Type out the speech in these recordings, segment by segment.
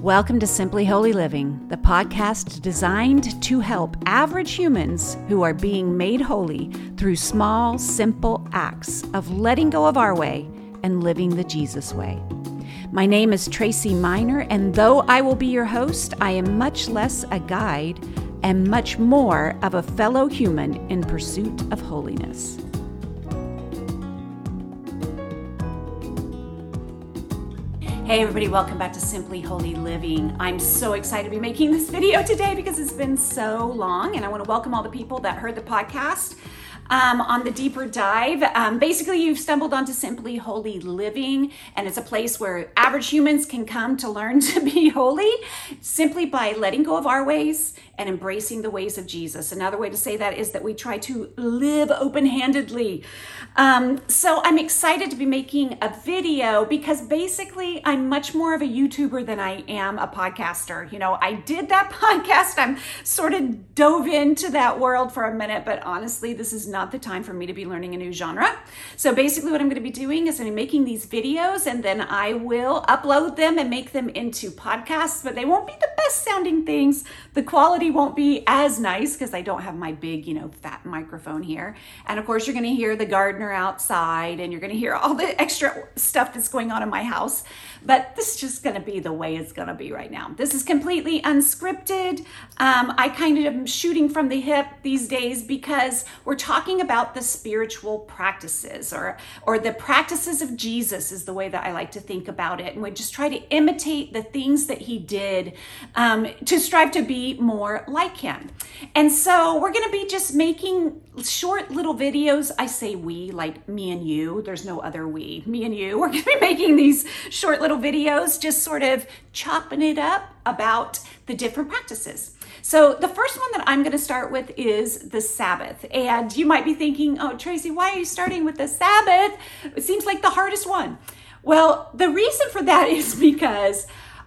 Welcome to Simply Holy Living, the podcast designed to help average humans who are being made holy through small, simple acts of letting go of our way and living the Jesus way. My name is Tracy Miner, and though I will be your host, I am much less a guide and much more of a fellow human in pursuit of holiness. Hey everybody, welcome back to Simply Holy Living. I'm so excited to be making this video today because it's been so long and I want to welcome all the people that heard the podcast um, on the deeper dive. Um, basically, you've stumbled onto Simply Holy Living, and it's a place where average humans can come to learn to be holy simply by letting go of our ways and embracing the ways of Jesus. Another way to say that is that we try to live open handedly. Um, so I'm excited to be making a video because basically I'm much more of a YouTuber than I am a podcaster. You know, I did that podcast, I'm sort of dove into that world for a minute, but honestly, this is not the time for me to be learning a new genre. So basically, what I'm going to be doing is I'm making these videos and then I will upload them and make them into podcasts, but they won't be the sounding things. The quality won't be as nice because I don't have my big, you know, fat microphone here. And of course, you're going to hear the gardener outside and you're going to hear all the extra stuff that's going on in my house. But this is just going to be the way it's going to be right now. This is completely unscripted. Um, I kind of am shooting from the hip these days because we're talking about the spiritual practices or or the practices of Jesus is the way that I like to think about it, and we just try to imitate the things that he did um, to strive to be more like him. And so we're going to be just making short little videos. I say we, like me and you. There's no other we. Me and you. We're going to be making these short little videos, just sort of chopping it up about the different practices. So, the first one that I'm going to start with is the Sabbath. And you might be thinking, oh, Tracy, why are you starting with the Sabbath? It seems like the hardest one. Well, the reason for that is because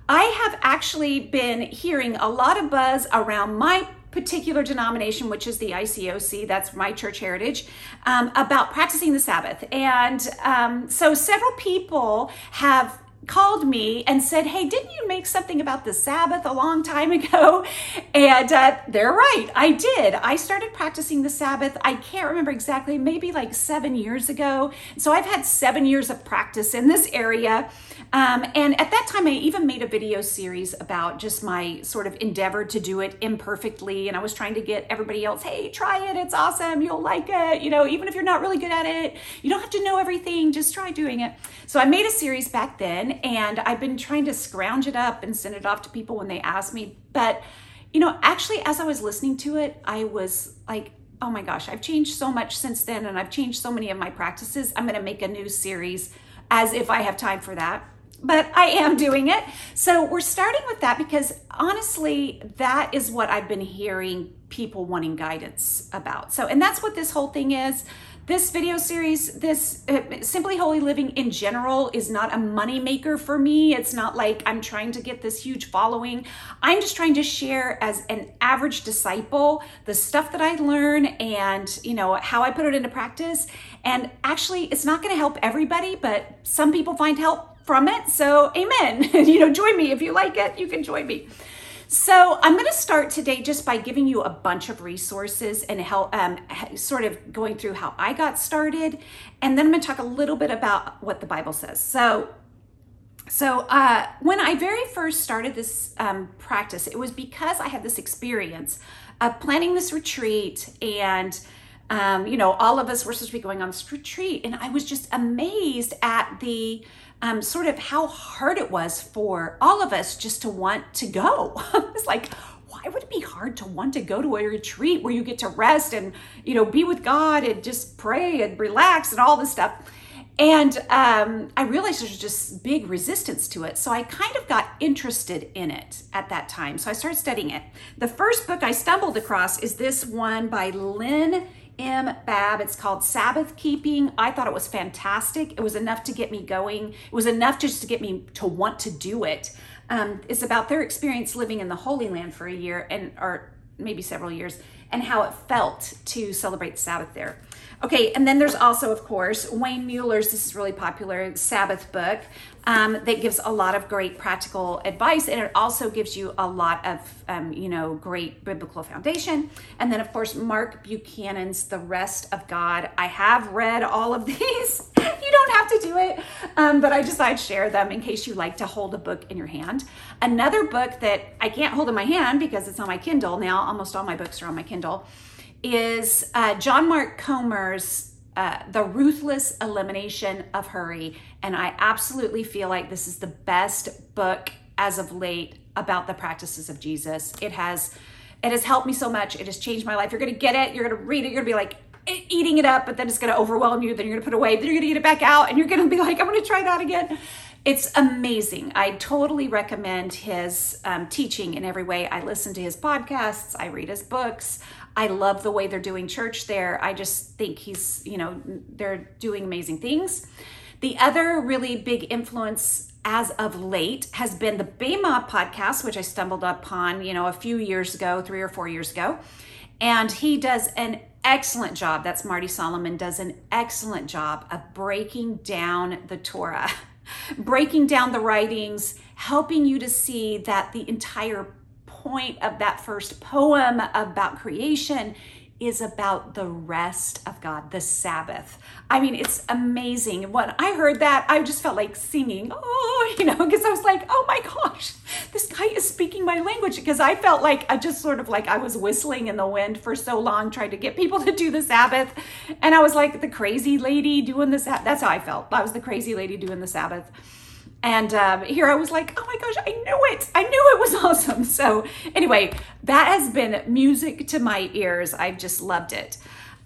I have actually been hearing a lot of buzz around my particular denomination, which is the ICOC, that's my church heritage, um, about practicing the Sabbath. And um, so several people have called me and said, Hey, didn't you make something about the Sabbath a long time ago? And uh, they're right, I did. I started practicing the Sabbath, I can't remember exactly, maybe like seven years ago. So I've had seven years of practice in this area. Um, and at that time, I even made a video series about just my sort of endeavor to do it imperfectly. And I was trying to get everybody else, hey, try it. It's awesome. You'll like it. You know, even if you're not really good at it, you don't have to know everything. Just try doing it. So I made a series back then, and I've been trying to scrounge it up and send it off to people when they ask me. But, you know, actually, as I was listening to it, I was like, oh my gosh, I've changed so much since then, and I've changed so many of my practices. I'm going to make a new series as if I have time for that but I am doing it. So we're starting with that because honestly, that is what I've been hearing people wanting guidance about. So, and that's what this whole thing is. This video series, this uh, Simply Holy Living in general, is not a money maker for me. It's not like I'm trying to get this huge following. I'm just trying to share as an average disciple the stuff that I learn and, you know, how I put it into practice. And actually, it's not going to help everybody, but some people find help from it. So, amen. you know, join me. If you like it, you can join me. So, I'm going to start today just by giving you a bunch of resources and help, um, sort of going through how I got started. And then I'm going to talk a little bit about what the Bible says. So, so uh, when I very first started this um, practice, it was because I had this experience of planning this retreat and um, you know, all of us were supposed to be going on this retreat, and I was just amazed at the um, sort of how hard it was for all of us just to want to go. it's like, why would it be hard to want to go to a retreat where you get to rest and you know be with God and just pray and relax and all this stuff? And um, I realized there's just big resistance to it. So I kind of got interested in it at that time. So I started studying it. The first book I stumbled across is this one by Lynne M. Baab. It's called Sabbath Keeping. I thought it was fantastic. It was enough to get me going. It was enough just to get me to want to do it. Um, it's about their experience living in the Holy Land for a year and or maybe several years and how it felt to celebrate Sabbath there. Okay, and then there's also, of course, Wayne Mueller's, this is really popular, Sabbath book um, that gives a lot of great practical advice. And it also gives you a lot of, um, you know, great biblical foundation. And then, of course, Mark Buchanan's The Rest of God. I have read all of these. you don't have to do it, um, but I just I'd share them in case you like to hold a book in your hand. Another book that I can't hold in my hand because it's on my Kindle now, almost all my books are on my Kindle is uh, John Mark Comer's uh, The Ruthless Elimination of Hurry. And I absolutely feel like this is the best book as of late about the practices of Jesus. It has it has helped me so much. It has changed my life. You're going to get it. You're going to read it. You're going to be like eating it up, but then it's going to overwhelm you. Then you're going to put away. Then you're going to get it back out, and you're going to be like, I'm going to try that again. It's amazing. I totally recommend his um, teaching in every way. I listen to his podcasts. I read his books. I love the way they're doing church there. I just think he's, you know, they're doing amazing things. The other really big influence as of late has been the Bema podcast, which I stumbled upon, you know, a few years ago, three or four years ago. And he does an excellent job. That's Marty Solomon does an excellent job of breaking down the Torah, breaking down the writings, helping you to see that the entire point of that first poem about creation is about the rest of God, the Sabbath. I mean, it's amazing. When I heard that, I just felt like singing, oh, you know, because I was like, oh my gosh, this guy is speaking my language. Because I felt like I just sort of like I was whistling in the wind for so long, trying to get people to do the Sabbath. And I was like the crazy lady doing the Sabbath. That's how I felt. I was the crazy lady doing the Sabbath. And um, here I was like, oh my gosh, I knew it. I knew it was awesome. So, anyway, that has been music to my ears. I've just loved it.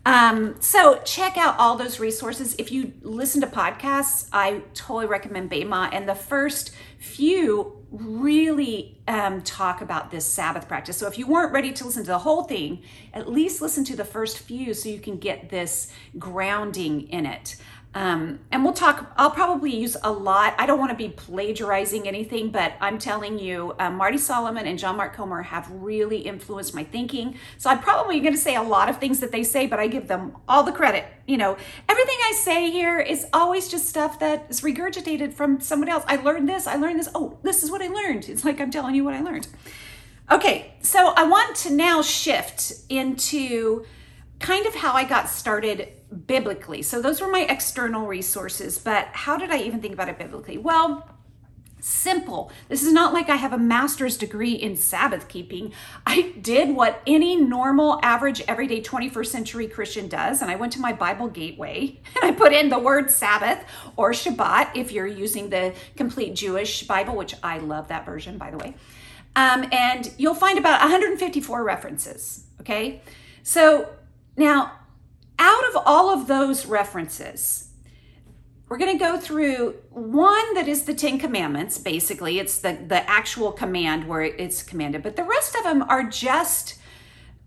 Um, so, check out all those resources. If you listen to podcasts, I totally recommend Bema. And the first few really um, talk about this Sabbath practice. So, if you weren't ready to listen to the whole thing, at least listen to the first few so you can get this grounding in it. Um, and we'll talk, I'll probably use a lot. I don't want to be plagiarizing anything, but I'm telling you, um, Marty Solomon and John Mark Comer have really influenced my thinking. So I'm probably going to say a lot of things that they say, but I give them all the credit. You know, everything I say here is always just stuff that is regurgitated from someone else. I learned this, I learned this. Oh, this is what I learned. It's like I'm telling you what I learned. Okay, so I want to now shift into kind of how I got started biblically. So those were my external resources, but how did I even think about it biblically? Well, simple. This is not like I have a master's degree in Sabbath keeping. I did what any normal, average, everyday 21st century Christian does, and I went to my Bible gateway and I put in the word Sabbath or Shabbat if you're using the complete Jewish Bible, which I love that version, by the way. Um, and you'll find about 154 references. Okay. So now, out of all of those references, we're going to go through one that is the Ten Commandments, basically. It's the, the actual command where it's commanded, but the rest of them are just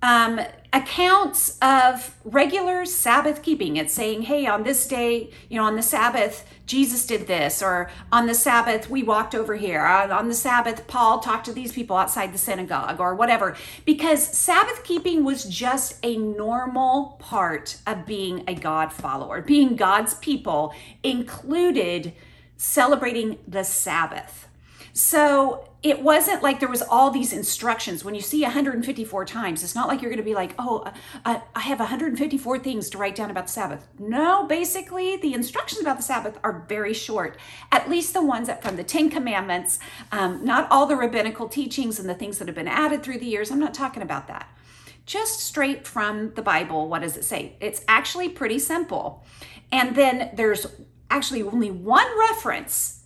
um, accounts of regular Sabbath keeping. It's saying, hey, on this day, you know, on the Sabbath, Jesus did this, or on the Sabbath, we walked over here. On the Sabbath, Paul talked to these people outside the synagogue, or whatever. Because Sabbath keeping was just a normal part of being a God follower. Being God's people included celebrating the Sabbath. So it wasn't like there was all these instructions. When you see 154 times it's not like you're going to be like oh uh, uh i have 154 things to write down about the sabbath. No basically the instructions about the sabbath are very short at least the ones that from the ten commandments um, not all the rabbinical teachings and the things that have been added through the years. I'm not talking about that. Just straight from the bible what does it say? It's actually pretty simple. And then there's actually only one reference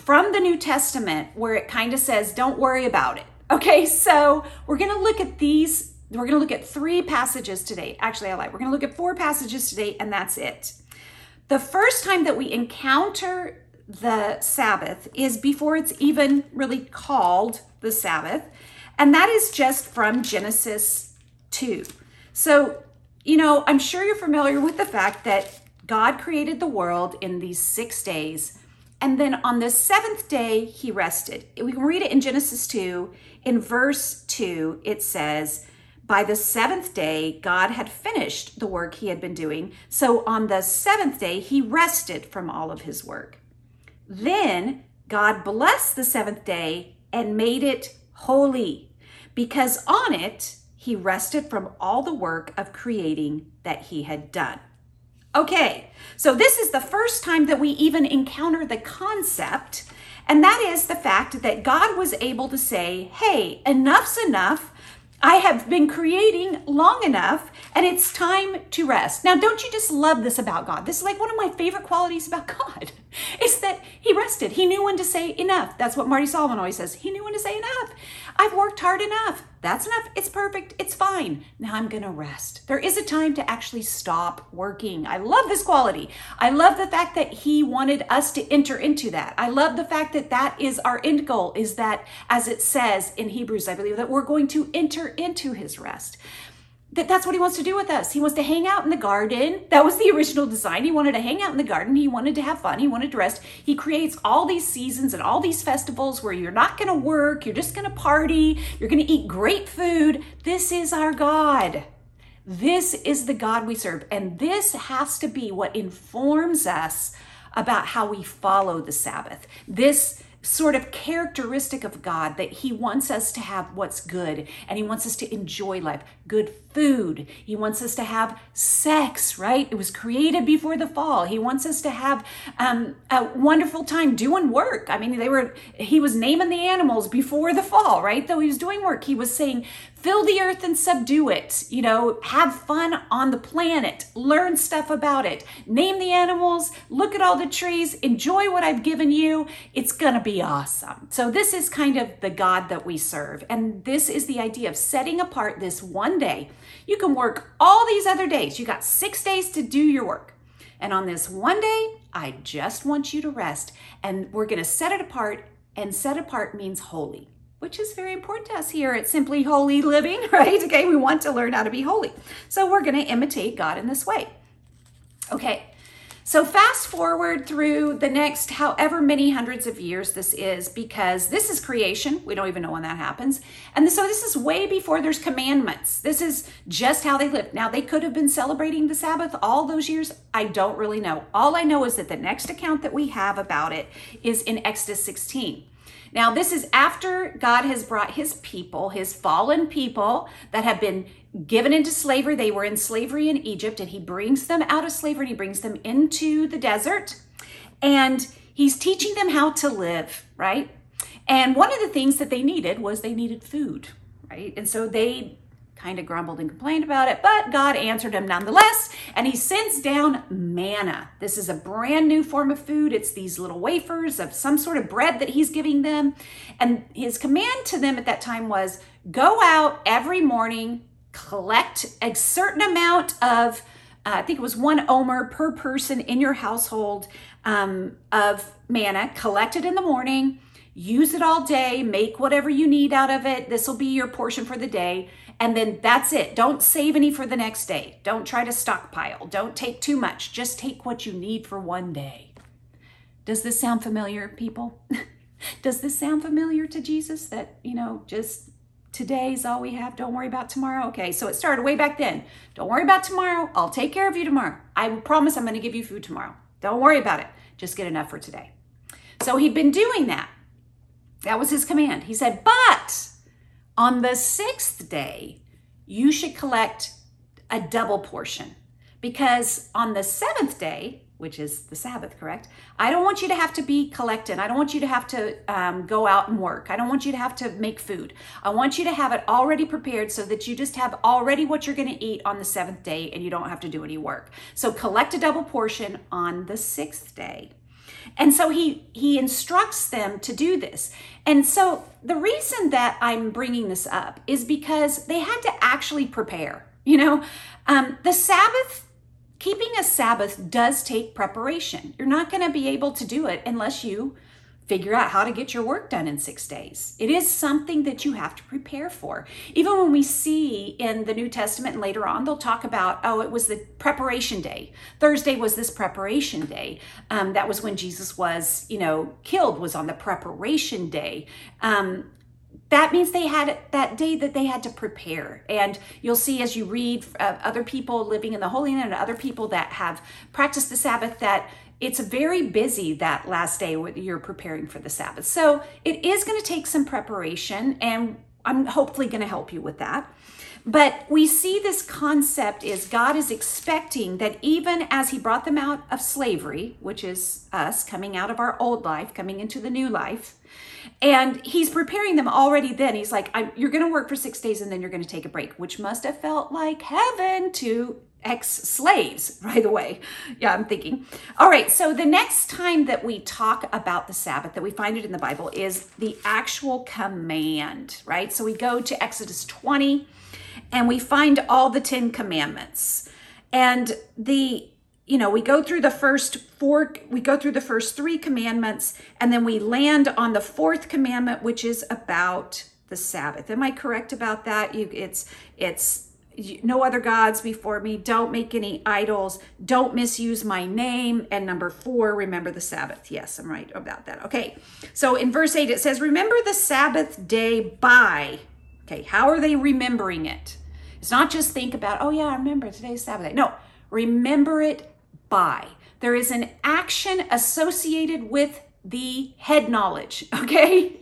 from the New Testament where it kind of says, don't worry about it. Okay, so we're going to look at these. We're going to look at three passages today. Actually, I lied. We're going to look at four passages today, and that's it. The first time that we encounter the Sabbath is before it's even really called the Sabbath, and that is just from Genesis 2. So, you know, I'm sure you're familiar with the fact that God created the world in these six days and then on the seventh day, he rested. We can read it in Genesis 2. In verse 2, it says, by the seventh day, God had finished the work he had been doing. So on the seventh day, he rested from all of his work. Then God blessed the seventh day and made it holy, because on it he rested from all the work of creating that he had done. Okay, so this is the first time that we even encounter the concept, and that is the fact that God was able to say, hey, enough's enough. I have been creating long enough and it's time to rest. Now, don't you just love this about God? This is like one of my favorite qualities about God is that he rested. He knew when to say enough. That's what Marty Solomon always says. He knew when to say enough. I've worked hard enough. That's enough. It's perfect. It's fine. Now I'm going to rest. There is a time to actually stop working. I love this quality. I love the fact that he wanted us to enter into that. I love the fact that that is our end goal is that as it says in Hebrews, I believe that we're going to enter into his rest that that's what he wants to do with us. He wants to hang out in the garden. That was the original design. He wanted to hang out in the garden. He wanted to have fun. He wanted to rest. He creates all these seasons and all these festivals where you're not going to work, you're just going to party, you're going to eat great food. This is our God. This is the God we serve. And this has to be what informs us about how we follow the Sabbath. This sort of characteristic of God that He wants us to have what's good and He wants us to enjoy life, good food. He wants us to have sex, right? It was created before the fall. He wants us to have um, a wonderful time doing work. I mean, they were, He was naming the animals before the fall, right? Though He was doing work, He was saying, fill the earth and subdue it. You know, have fun on the planet, learn stuff about it, name the animals, look at all the trees, enjoy what I've given you. It's going to be awesome. So, this is kind of the God that we serve. And this is the idea of setting apart this one day. You can work all these other days. You got six days to do your work. And on this one day, I just want you to rest. And we're going to set it apart. And set apart means holy which is very important to us here at Simply Holy Living, right? Okay, we want to learn how to be holy. So we're going to imitate God in this way. Okay, so fast forward through the next however many hundreds of years this is, because this is creation. We don't even know when that happens. And so this is way before there's commandments. This is just how they lived. Now, they could have been celebrating the Sabbath all those years. I don't really know. All I know is that the next account that we have about it is in Exodus 16. Now, this is after God has brought his people, his fallen people that have been given into slavery. They were in slavery in Egypt, and he brings them out of slavery he brings them into the desert. And he's teaching them how to live, right? And one of the things that they needed was they needed food, right? And so they kind of grumbled and complained about it, but God answered him nonetheless, and he sends down manna. This is a brand new form of food. It's these little wafers of some sort of bread that he's giving them. And his command to them at that time was go out every morning, collect a certain amount of, uh, I think it was one omer per person in your household um, of manna, collect it in the morning. Use it all day, make whatever you need out of it. This will be your portion for the day and then that's it. Don't save any for the next day. Don't try to stockpile. Don't take too much. Just take what you need for one day. Does this sound familiar, people? Does this sound familiar to Jesus that, you know, just today's all we have? Don't worry about tomorrow? Okay, so it started way back then. Don't worry about tomorrow. I'll take care of you tomorrow. I promise I'm going to give you food tomorrow. Don't worry about it. Just get enough for today. So he'd been doing that. That was his command. He said, but on the sixth day, you should collect a double portion because on the seventh day, which is the Sabbath, correct? I don't want you to have to be collected. I don't want you to have to um, go out and work. I don't want you to have to make food. I want you to have it already prepared so that you just have already what you're going to eat on the seventh day and you don't have to do any work. So collect a double portion on the sixth day. And so he he instructs them to do this. And so the reason that I'm bringing this up is because they had to actually prepare. You know, um, the Sabbath, keeping a Sabbath does take preparation. You're not going to be able to do it unless you figure out how to get your work done in six days. It is something that you have to prepare for. Even when we see in the New Testament and later on, they'll talk about, oh, it was the preparation day. Thursday was this preparation day. Um, that was when Jesus was, you know, killed, was on the preparation day. Um, that means they had that day that they had to prepare. And you'll see as you read uh, other people living in the Holy Land and other people that have practiced the Sabbath that it's very busy that last day when you're preparing for the Sabbath. So it is going to take some preparation, and I'm hopefully going to help you with that. But we see this concept is God is expecting that even as He brought them out of slavery, which is us coming out of our old life, coming into the new life, and He's preparing them already then. He's like, You're going to work for six days and then you're going to take a break, which must have felt like heaven to ex slaves, by the way. Yeah, I'm thinking. All right, so the next time that we talk about the Sabbath, that we find it in the Bible, is the actual command, right? So we go to Exodus 20 and we find all the 10 commandments. And the you know, we go through the first four, we go through the first three commandments, and then we land on the fourth commandment, which is about the Sabbath. Am I correct about that? You, it's it's no other gods before me. Don't make any idols. Don't misuse my name. And number four, remember the Sabbath. Yes, I'm right about that. Okay. So in verse eight, it says, Remember the Sabbath day by. Okay. How are they remembering it? It's not just think about, oh, yeah, I remember today's Sabbath day. No, remember it by. There is an action associated with the head knowledge. Okay.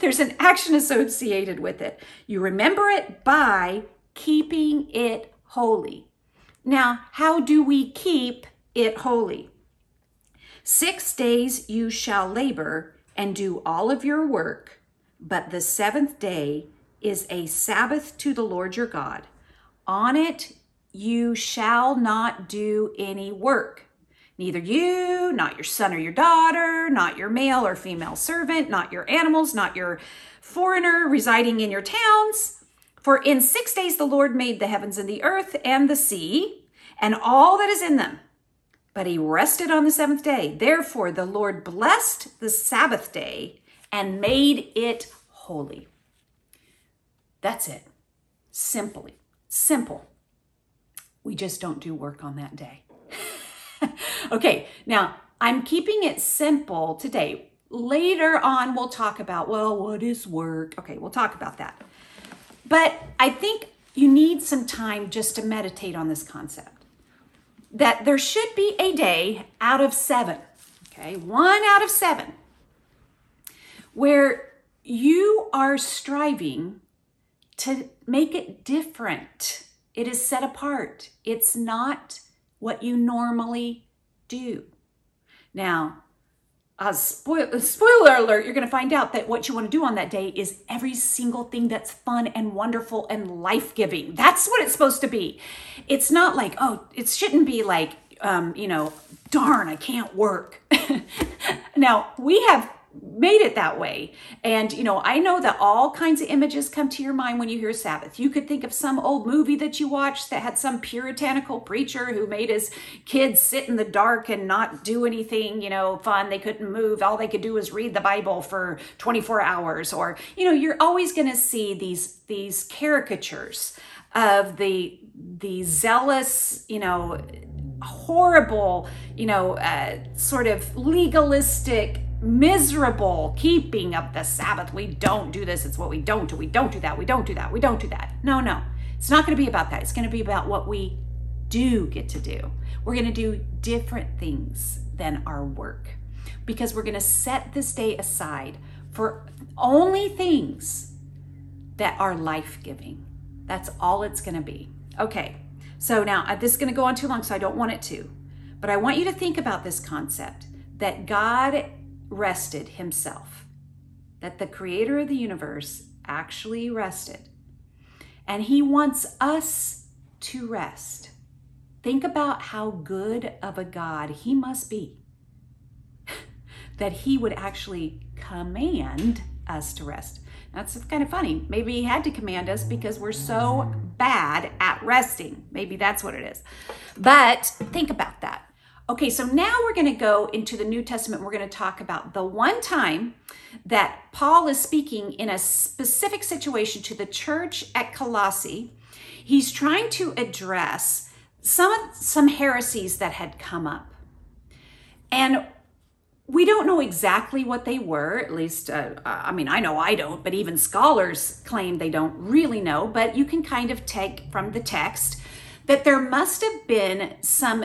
There's an action associated with it. You remember it by keeping it holy. Now, how do we keep it holy? Six days you shall labor and do all of your work, but the seventh day is a Sabbath to the Lord your God. On it you shall not do any work. Neither you, not your son or your daughter, not your male or female servant, not your animals, not your foreigner residing in your towns for in six days the Lord made the heavens and the earth and the sea and all that is in them. But he rested on the seventh day. Therefore, the Lord blessed the Sabbath day and made it holy. That's it. Simply, simple. We just don't do work on that day. okay, now I'm keeping it simple today. Later on, we'll talk about, well, what is work? Okay, we'll talk about that. But I think you need some time just to meditate on this concept that there should be a day out of seven, okay, one out of seven, where you are striving to make it different. It is set apart. It's not what you normally do. Now, uh, spoil, spoiler alert, you're going to find out that what you want to do on that day is every single thing that's fun and wonderful and life giving. That's what it's supposed to be. It's not like, oh, it shouldn't be like, um, you know, darn, I can't work. now, we have made it that way. And, you know, I know that all kinds of images come to your mind when you hear Sabbath. You could think of some old movie that you watched that had some puritanical preacher who made his kids sit in the dark and not do anything, you know, fun. They couldn't move. All they could do was read the Bible for 24 hours. Or, you know, you're always going to see these, these caricatures of the, the zealous, you know, horrible, you know, uh, sort of legalistic miserable keeping of the Sabbath. We don't do this. It's what we don't do. We don't do that. We don't do that. We don't do that. No, no. It's not going to be about that. It's going to be about what we do get to do. We're going to do different things than our work because we're going to set this day aside for only things that are life giving. That's all it's going to be. Okay, so now uh, this is going to go on too long, so I don't want it to. But I want you to think about this concept that God rested himself, that the creator of the universe actually rested. And he wants us to rest. Think about how good of a God he must be that he would actually command us to rest. That's kind of funny. Maybe he had to command us because we're so bad at resting. Maybe that's what it is. But think about that. Okay, so now we're going to go into the New Testament. We're going to talk about the one time that Paul is speaking in a specific situation to the church at Colossae. He's trying to address some some heresies that had come up. And we don't know exactly what they were, at least, uh, I mean, I know I don't, but even scholars claim they don't really know. But you can kind of take from the text that there must have been some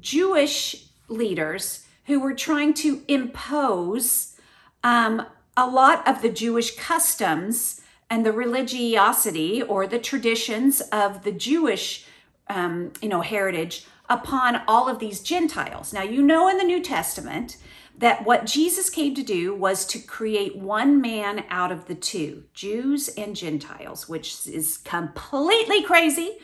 Jewish leaders who were trying to impose um, a lot of the Jewish customs and the religiosity or the traditions of the Jewish, um, you know, heritage upon all of these Gentiles. Now, you know, in the New Testament, that what Jesus came to do was to create one man out of the two, Jews and Gentiles, which is completely crazy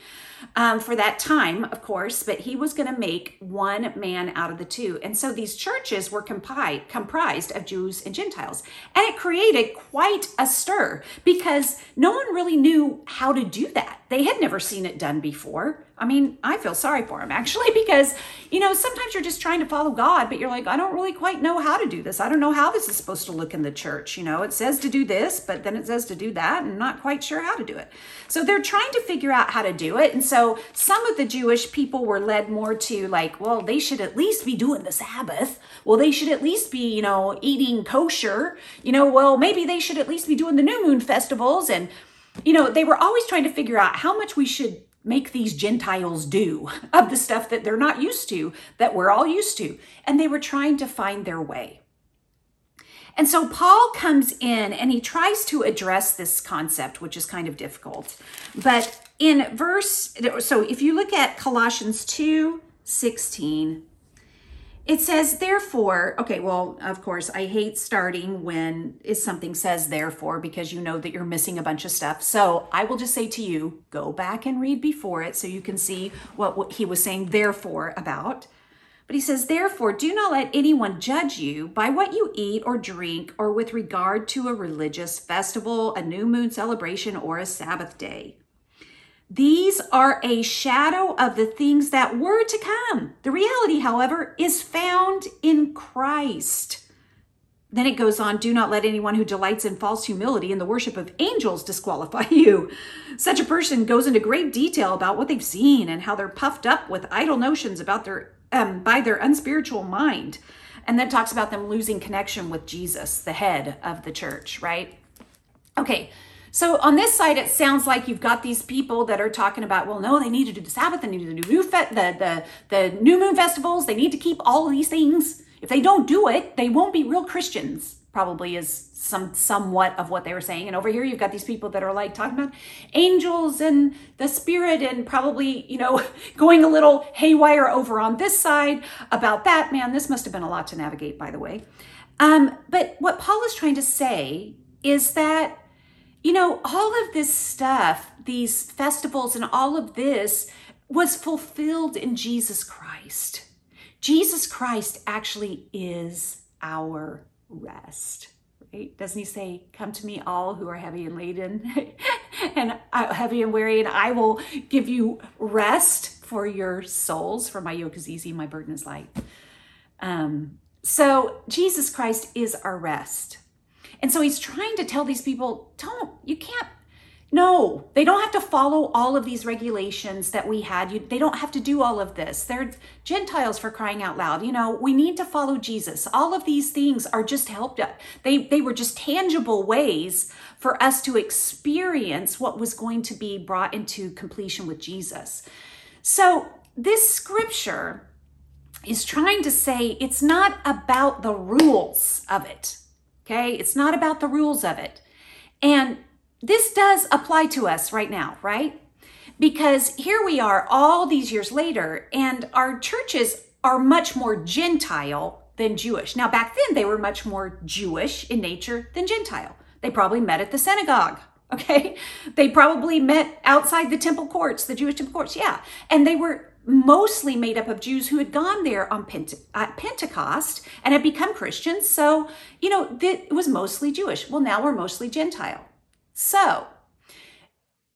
um, for that time, of course, but he was going to make one man out of the two. And so these churches were compi- comprised of Jews and Gentiles. And it created quite a stir because no one really knew how to do that. They had never seen it done before. I mean, I feel sorry for him actually because, you know, sometimes you're just trying to follow God, but you're like, I don't really quite know how to do this. I don't know how this is supposed to look in the church. You know, it says to do this, but then it says to do that, and I'm not quite sure how to do it. So they're trying to figure out how to do it. And so some of the Jewish people were led more to like, well, they should at least be doing the Sabbath. Well, they should at least be, you know, eating kosher. You know, well, maybe they should at least be doing the new moon festivals. And, you know, they were always trying to figure out how much we should make these Gentiles do of the stuff that they're not used to, that we're all used to. And they were trying to find their way. And so Paul comes in and he tries to address this concept, which is kind of difficult. But in verse, so if you look at Colossians 2 16, it says, therefore, okay, well, of course, I hate starting when is something says therefore because you know that you're missing a bunch of stuff. So I will just say to you, go back and read before it so you can see what, what he was saying therefore about. But he says, therefore, do not let anyone judge you by what you eat or drink or with regard to a religious festival, a new moon celebration, or a Sabbath day these are a shadow of the things that were to come. The reality, however, is found in Christ. Then it goes on, do not let anyone who delights in false humility and the worship of angels disqualify you. Such a person goes into great detail about what they've seen and how they're puffed up with idle notions about their um, by their unspiritual mind. And then talks about them losing connection with Jesus, the head of the church, right? Okay, so on this side, it sounds like you've got these people that are talking about, well, no, they need to do the Sabbath, they need to do the new, fe- the, the, the new moon festivals, they need to keep all of these things. If they don't do it, they won't be real Christians. Probably is some somewhat of what they were saying. And over here, you've got these people that are like talking about angels and the spirit, and probably you know going a little haywire over on this side about that. Man, this must have been a lot to navigate, by the way. Um, but what Paul is trying to say is that you know, all of this stuff, these festivals and all of this was fulfilled in Jesus Christ. Jesus Christ actually is our rest. Right? Doesn't he say, Come to me, all who are heavy and laden, and uh, heavy and weary, and I will give you rest for your souls? For my yoke is easy, my burden is light. Um, so, Jesus Christ is our rest. And so he's trying to tell these people, don't, you can't, no, they don't have to follow all of these regulations that we had. You, they don't have to do all of this. They're Gentiles for crying out loud. You know, we need to follow Jesus. All of these things are just helped. They, they were just tangible ways for us to experience what was going to be brought into completion with Jesus. So this scripture is trying to say it's not about the rules of it. Okay. It's not about the rules of it. And this does apply to us right now, right? Because here we are all these years later, and our churches are much more Gentile than Jewish. Now, back then, they were much more Jewish in nature than Gentile. They probably met at the synagogue, okay? They probably met outside the temple courts, the Jewish temple courts, yeah. And they were mostly made up of Jews who had gone there on Pente- Pentecost and had become Christians. So, you know, it was mostly Jewish. Well, now we're mostly Gentile. So,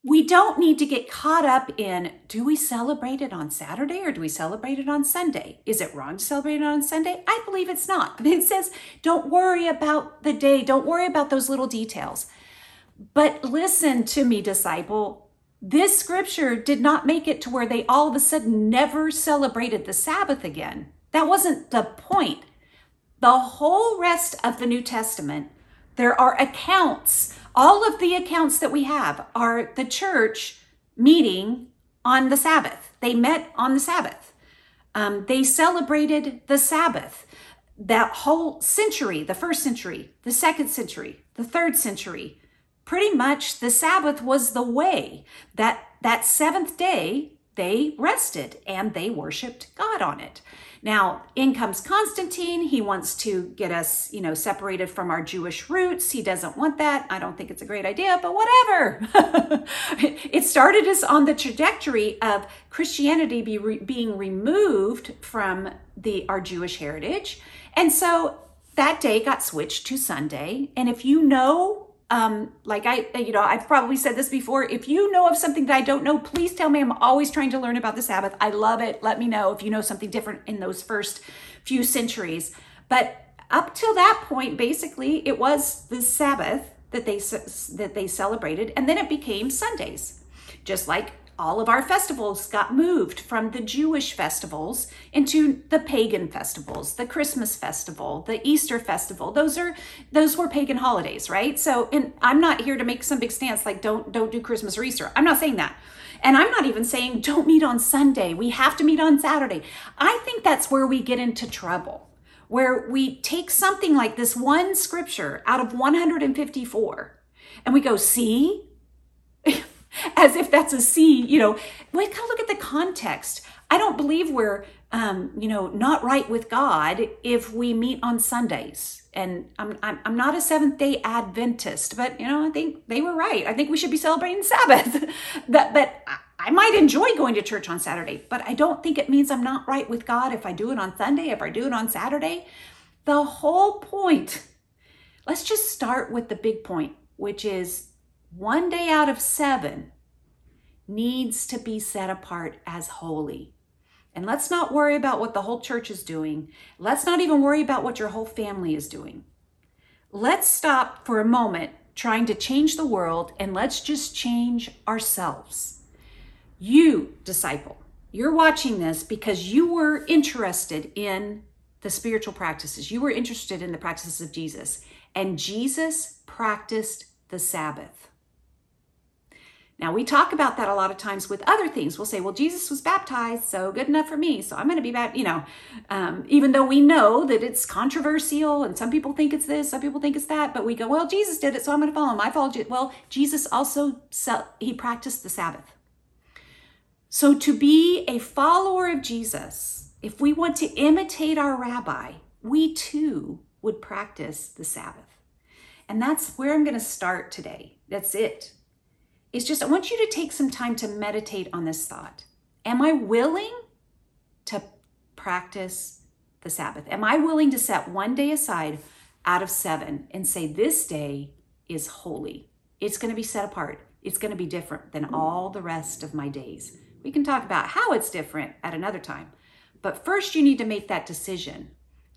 we don't need to get caught up in do we celebrate it on Saturday or do we celebrate it on Sunday? Is it wrong to celebrate it on Sunday? I believe it's not. It says don't worry about the day, don't worry about those little details. But listen to me, disciple. This scripture did not make it to where they all of a sudden never celebrated the Sabbath again. That wasn't the point. the whole rest of the New Testament, there are accounts. All of the accounts that we have are the church meeting on the Sabbath. They met on the Sabbath. Um, they celebrated the Sabbath. That whole century, the first century, the second century, the third century, pretty much the Sabbath was the way that that seventh day they rested and they worshiped God on it. Now, in comes Constantine. He wants to get us, you know, separated from our Jewish roots. He doesn't want that. I don't think it's a great idea, but whatever. it started us on the trajectory of Christianity be re- being removed from the our Jewish heritage. And so that day got switched to Sunday. And if you know um, like I, you know, I've probably said this before. If you know of something that I don't know, please tell me. I'm always trying to learn about the Sabbath. I love it. Let me know if you know something different in those first few centuries. But up till that point, basically, it was the Sabbath that they that they celebrated, and then it became Sundays, just like all of our festivals got moved from the Jewish festivals into the pagan festivals, the Christmas festival, the Easter festival. Those are those were pagan holidays, right? So, and I'm not here to make some big stance like don't don't do Christmas or Easter. I'm not saying that. And I'm not even saying don't meet on Sunday. We have to meet on Saturday. I think that's where we get into trouble. Where we take something like this one scripture out of 154 and we go, "See? as if that's a C, you know, we gotta look at the context. I don't believe we're, um, you know, not right with God if we meet on Sundays. And I'm, I'm, I'm not a Seventh Day Adventist, but you know, I think they were right. I think we should be celebrating Sabbath. that, but I might enjoy going to church on Saturday, but I don't think it means I'm not right with God if I do it on Sunday, if I do it on Saturday. The whole point. Let's just start with the big point, which is one day out of seven needs to be set apart as holy. And let's not worry about what the whole church is doing. Let's not even worry about what your whole family is doing. Let's stop for a moment trying to change the world and let's just change ourselves. You, disciple, you're watching this because you were interested in the spiritual practices. You were interested in the practices of Jesus. And Jesus practiced the Sabbath. Now, we talk about that a lot of times with other things. We'll say, well, Jesus was baptized, so good enough for me. So I'm going to be baptized, you know, um, even though we know that it's controversial and some people think it's this, some people think it's that, but we go, well, Jesus did it, so I'm going to follow him. I followed you. Well, Jesus also, he practiced the Sabbath. So to be a follower of Jesus, if we want to imitate our rabbi, we too would practice the Sabbath. And that's where I'm going to start today. That's it is just I want you to take some time to meditate on this thought. Am I willing to practice the Sabbath? Am I willing to set one day aside out of seven and say, This day is holy? It's going to be set apart. It's going to be different than all the rest of my days. We can talk about how it's different at another time. But first, you need to make that decision.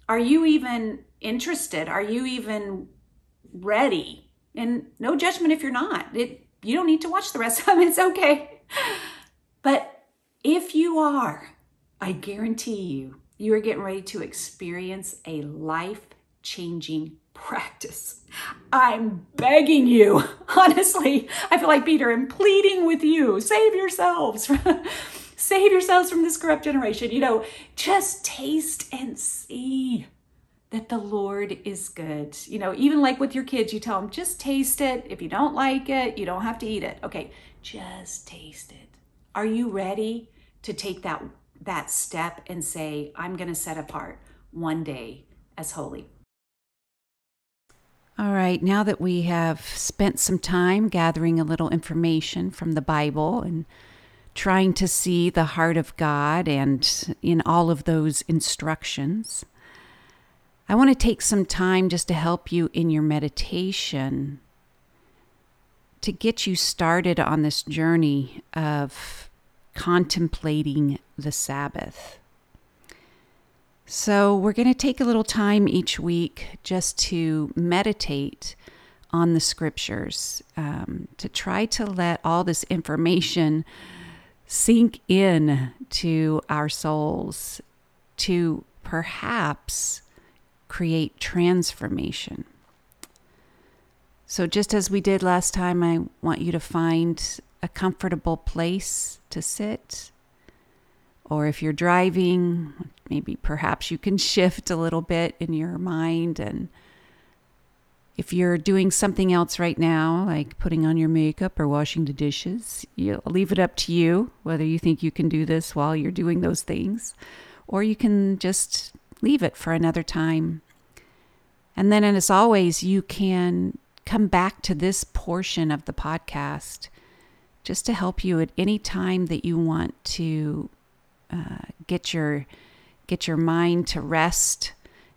Are you even interested? Are you even ready? And no judgment if you're not. It you don't need to watch the rest of them. It's okay. But if you are, I guarantee you, you are getting ready to experience a life changing practice. I'm begging you, honestly. I feel like Peter, I'm pleading with you save yourselves. save yourselves from this corrupt generation. You know, just taste and see that the Lord is good. You know, even like with your kids, you tell them, just taste it. If you don't like it, you don't have to eat it. Okay, just taste it. Are you ready to take that that step and say, I'm going to set apart one day as holy? All right, now that we have spent some time gathering a little information from the Bible and trying to see the heart of God and in all of those instructions, I want to take some time just to help you in your meditation to get you started on this journey of contemplating the Sabbath. So, we're going to take a little time each week just to meditate on the scriptures, um, to try to let all this information sink in to our souls, to perhaps create transformation. So, just as we did last time, I want you to find a comfortable place to sit. Or if you're driving, maybe perhaps you can shift a little bit in your mind. And if you're doing something else right now, like putting on your makeup or washing the dishes, you leave it up to you whether you think you can do this while you're doing those things, or you can just leave it for another time. And then, and as always, you can come back to this portion of the podcast just to help you at any time that you want to uh, get your get your mind to rest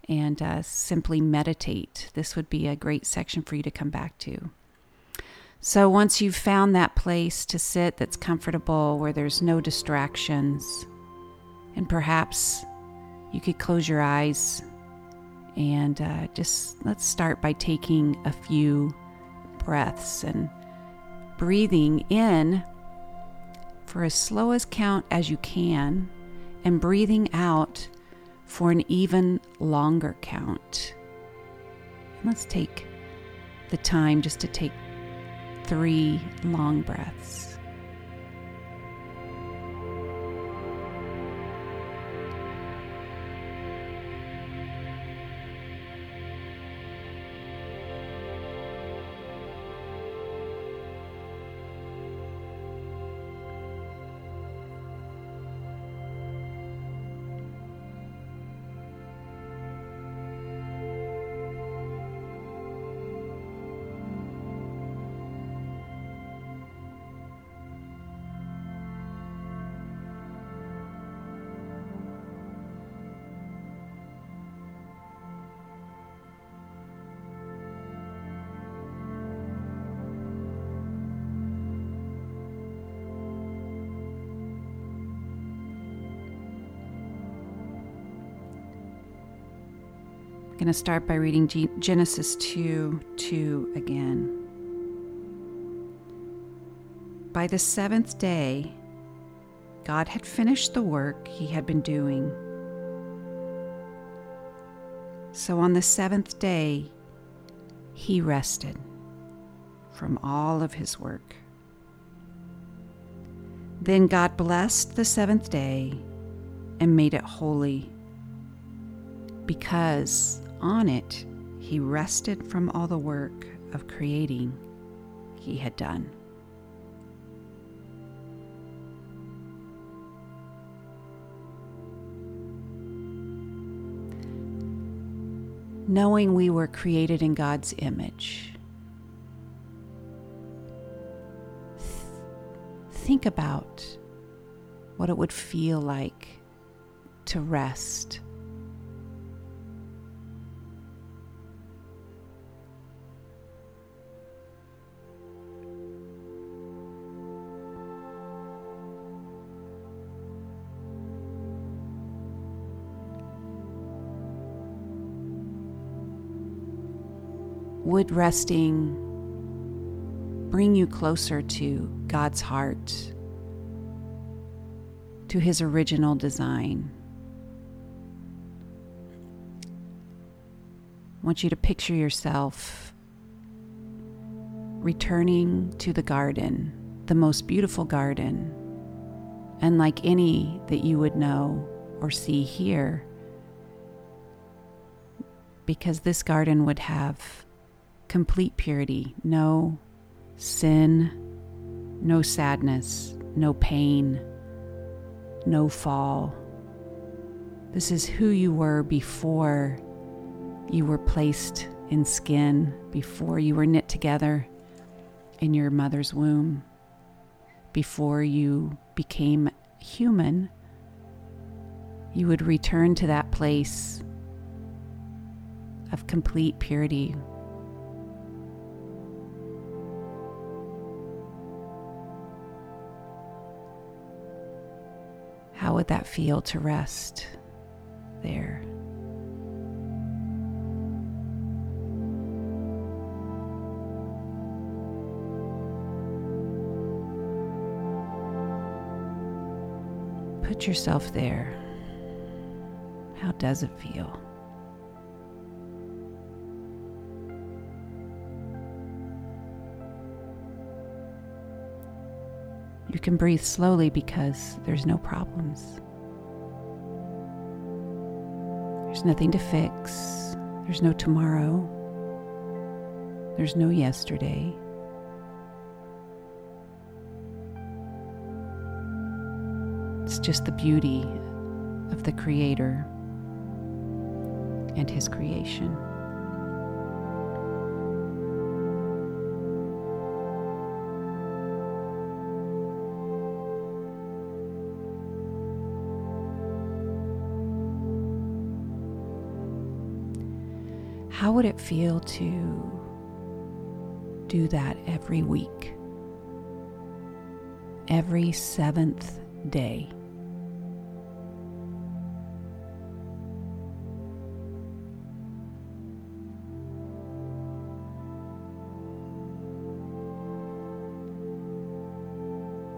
and uh, simply meditate. This would be a great section for you to come back to. So once you've found that place to sit that's comfortable, where there's no distractions, and perhaps you could close your eyes and uh, just let's start by taking a few breaths and breathing in for as slow as count as you can and breathing out for an even longer count. And let's take the time just to take three long breaths. Going to start by reading Genesis 2 2 again. By the seventh day, God had finished the work he had been doing. So on the seventh day, he rested from all of his work. Then God blessed the seventh day and made it holy because on it, he rested from all the work of creating he had done. Knowing we were created in God's image, think about what it would feel like to rest would resting bring you closer to God's heart, to His original design? I want you to picture yourself returning to the garden, the most beautiful garden, and like any that you would know or see here, because this garden would have complete purity, no sin, no sadness, no pain, no fall. This is who you were before you were placed in skin, before you were knit together in your mother's womb, before you became human. You would return to that place of complete purity How would that feel to rest there? Put yourself there. How does it feel? You can breathe slowly because there's no problems. There's nothing to fix. There's no tomorrow. There's no yesterday. It's just the beauty of the Creator and His creation. Would it feel to do that every week? Every seventh day.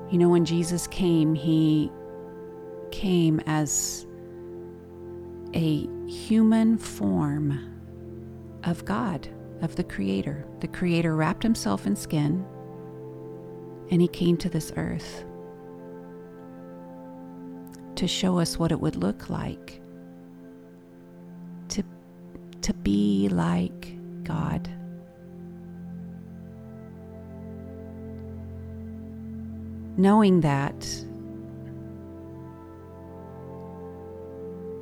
You know, when Jesus came, he came as a human form of God, of the Creator. The Creator wrapped himself in skin and he came to this earth to show us what it would look like to, to be like God. Knowing that,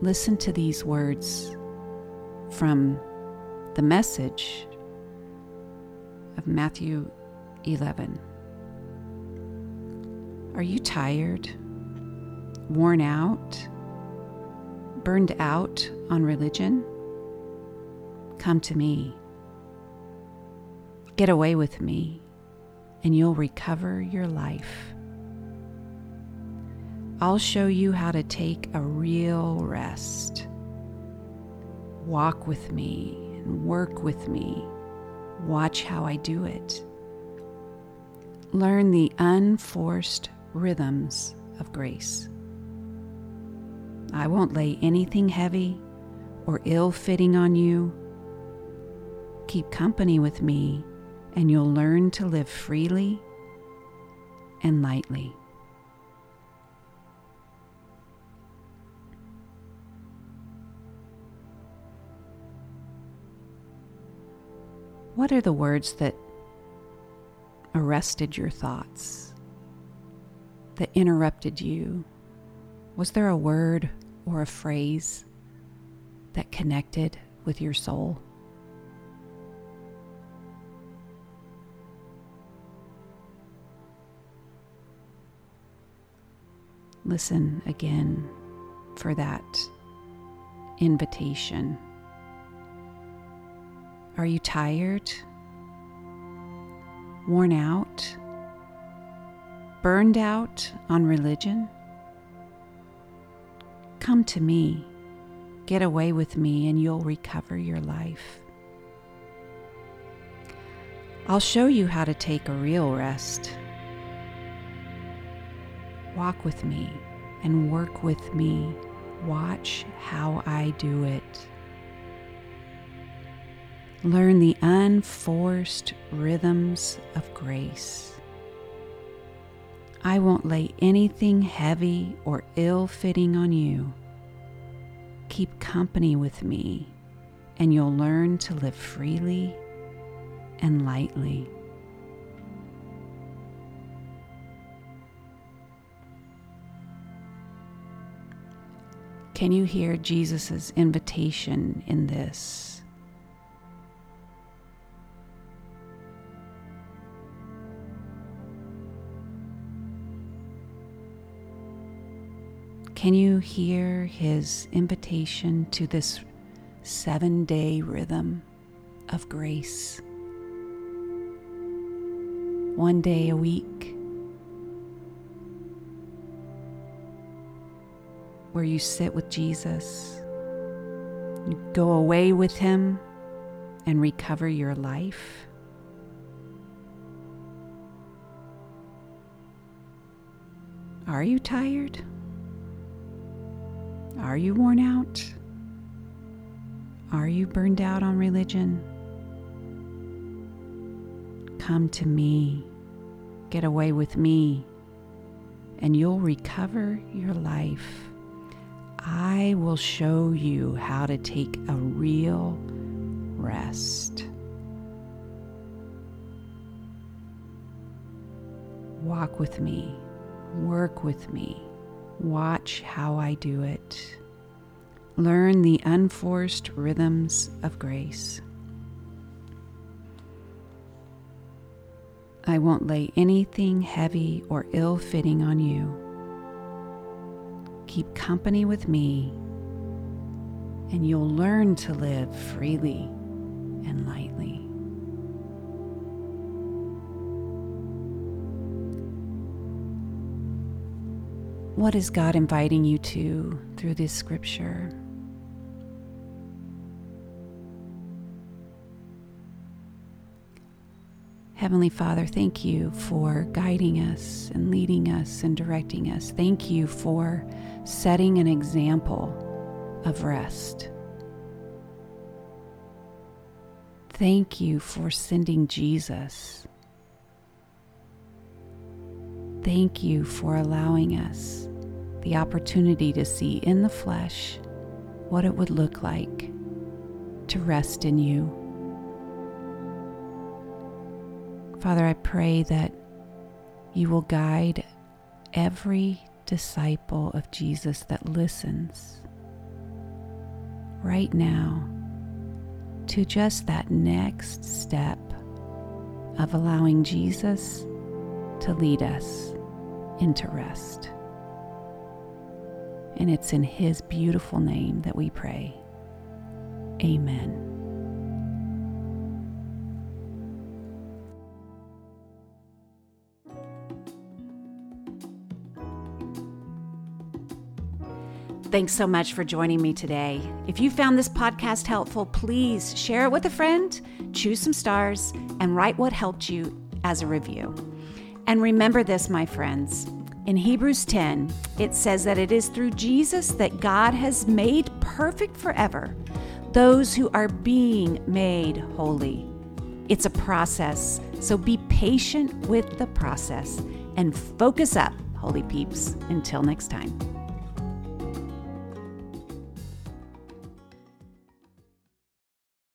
listen to these words from the message of Matthew 11. Are you tired, worn out, burned out on religion? Come to me. Get away with me, and you'll recover your life. I'll show you how to take a real rest. Walk with me and work with me. Watch how I do it. Learn the unforced rhythms of grace. I won't lay anything heavy or ill fitting on you. Keep company with me, and you'll learn to live freely and lightly. What are the words that arrested your thoughts, that interrupted you? Was there a word or a phrase that connected with your soul? Listen again for that invitation. Are you tired? Worn out? Burned out on religion? Come to me. Get away with me, and you'll recover your life. I'll show you how to take a real rest. Walk with me and work with me. Watch how I do it. Learn the unforced rhythms of grace. I won't lay anything heavy or ill fitting on you. Keep company with me, and you'll learn to live freely and lightly. Can you hear Jesus' invitation in this? Can you hear his invitation to this seven day rhythm of grace? One day a week, where you sit with Jesus, you go away with him and recover your life. Are you tired? Are you worn out? Are you burned out on religion? Come to me. Get away with me, and you'll recover your life. I will show you how to take a real rest. Walk with me, work with me, watch how I do it. Learn the unforced rhythms of grace. I won't lay anything heavy or ill fitting on you. Keep company with me, and you'll learn to live freely and lightly. What is God inviting you to through this scripture? Heavenly Father, thank you for guiding us and leading us and directing us. Thank you for setting an example of rest. Thank you for sending Jesus. Thank you for allowing us the opportunity to see in the flesh what it would look like to rest in you. Father, I pray that you will guide every disciple of Jesus that listens right now to just that next step of allowing Jesus to lead us into rest. And it's in His beautiful name that we pray. Amen. Thanks so much for joining me today. If you found this podcast helpful, please share it with a friend, choose some stars, and write what helped you as a review. And remember this, my friends. In Hebrews 10, it says that it is through Jesus that God has made perfect forever those who are being made holy. It's a process, so be patient with the process and focus up, holy peeps. Until next time.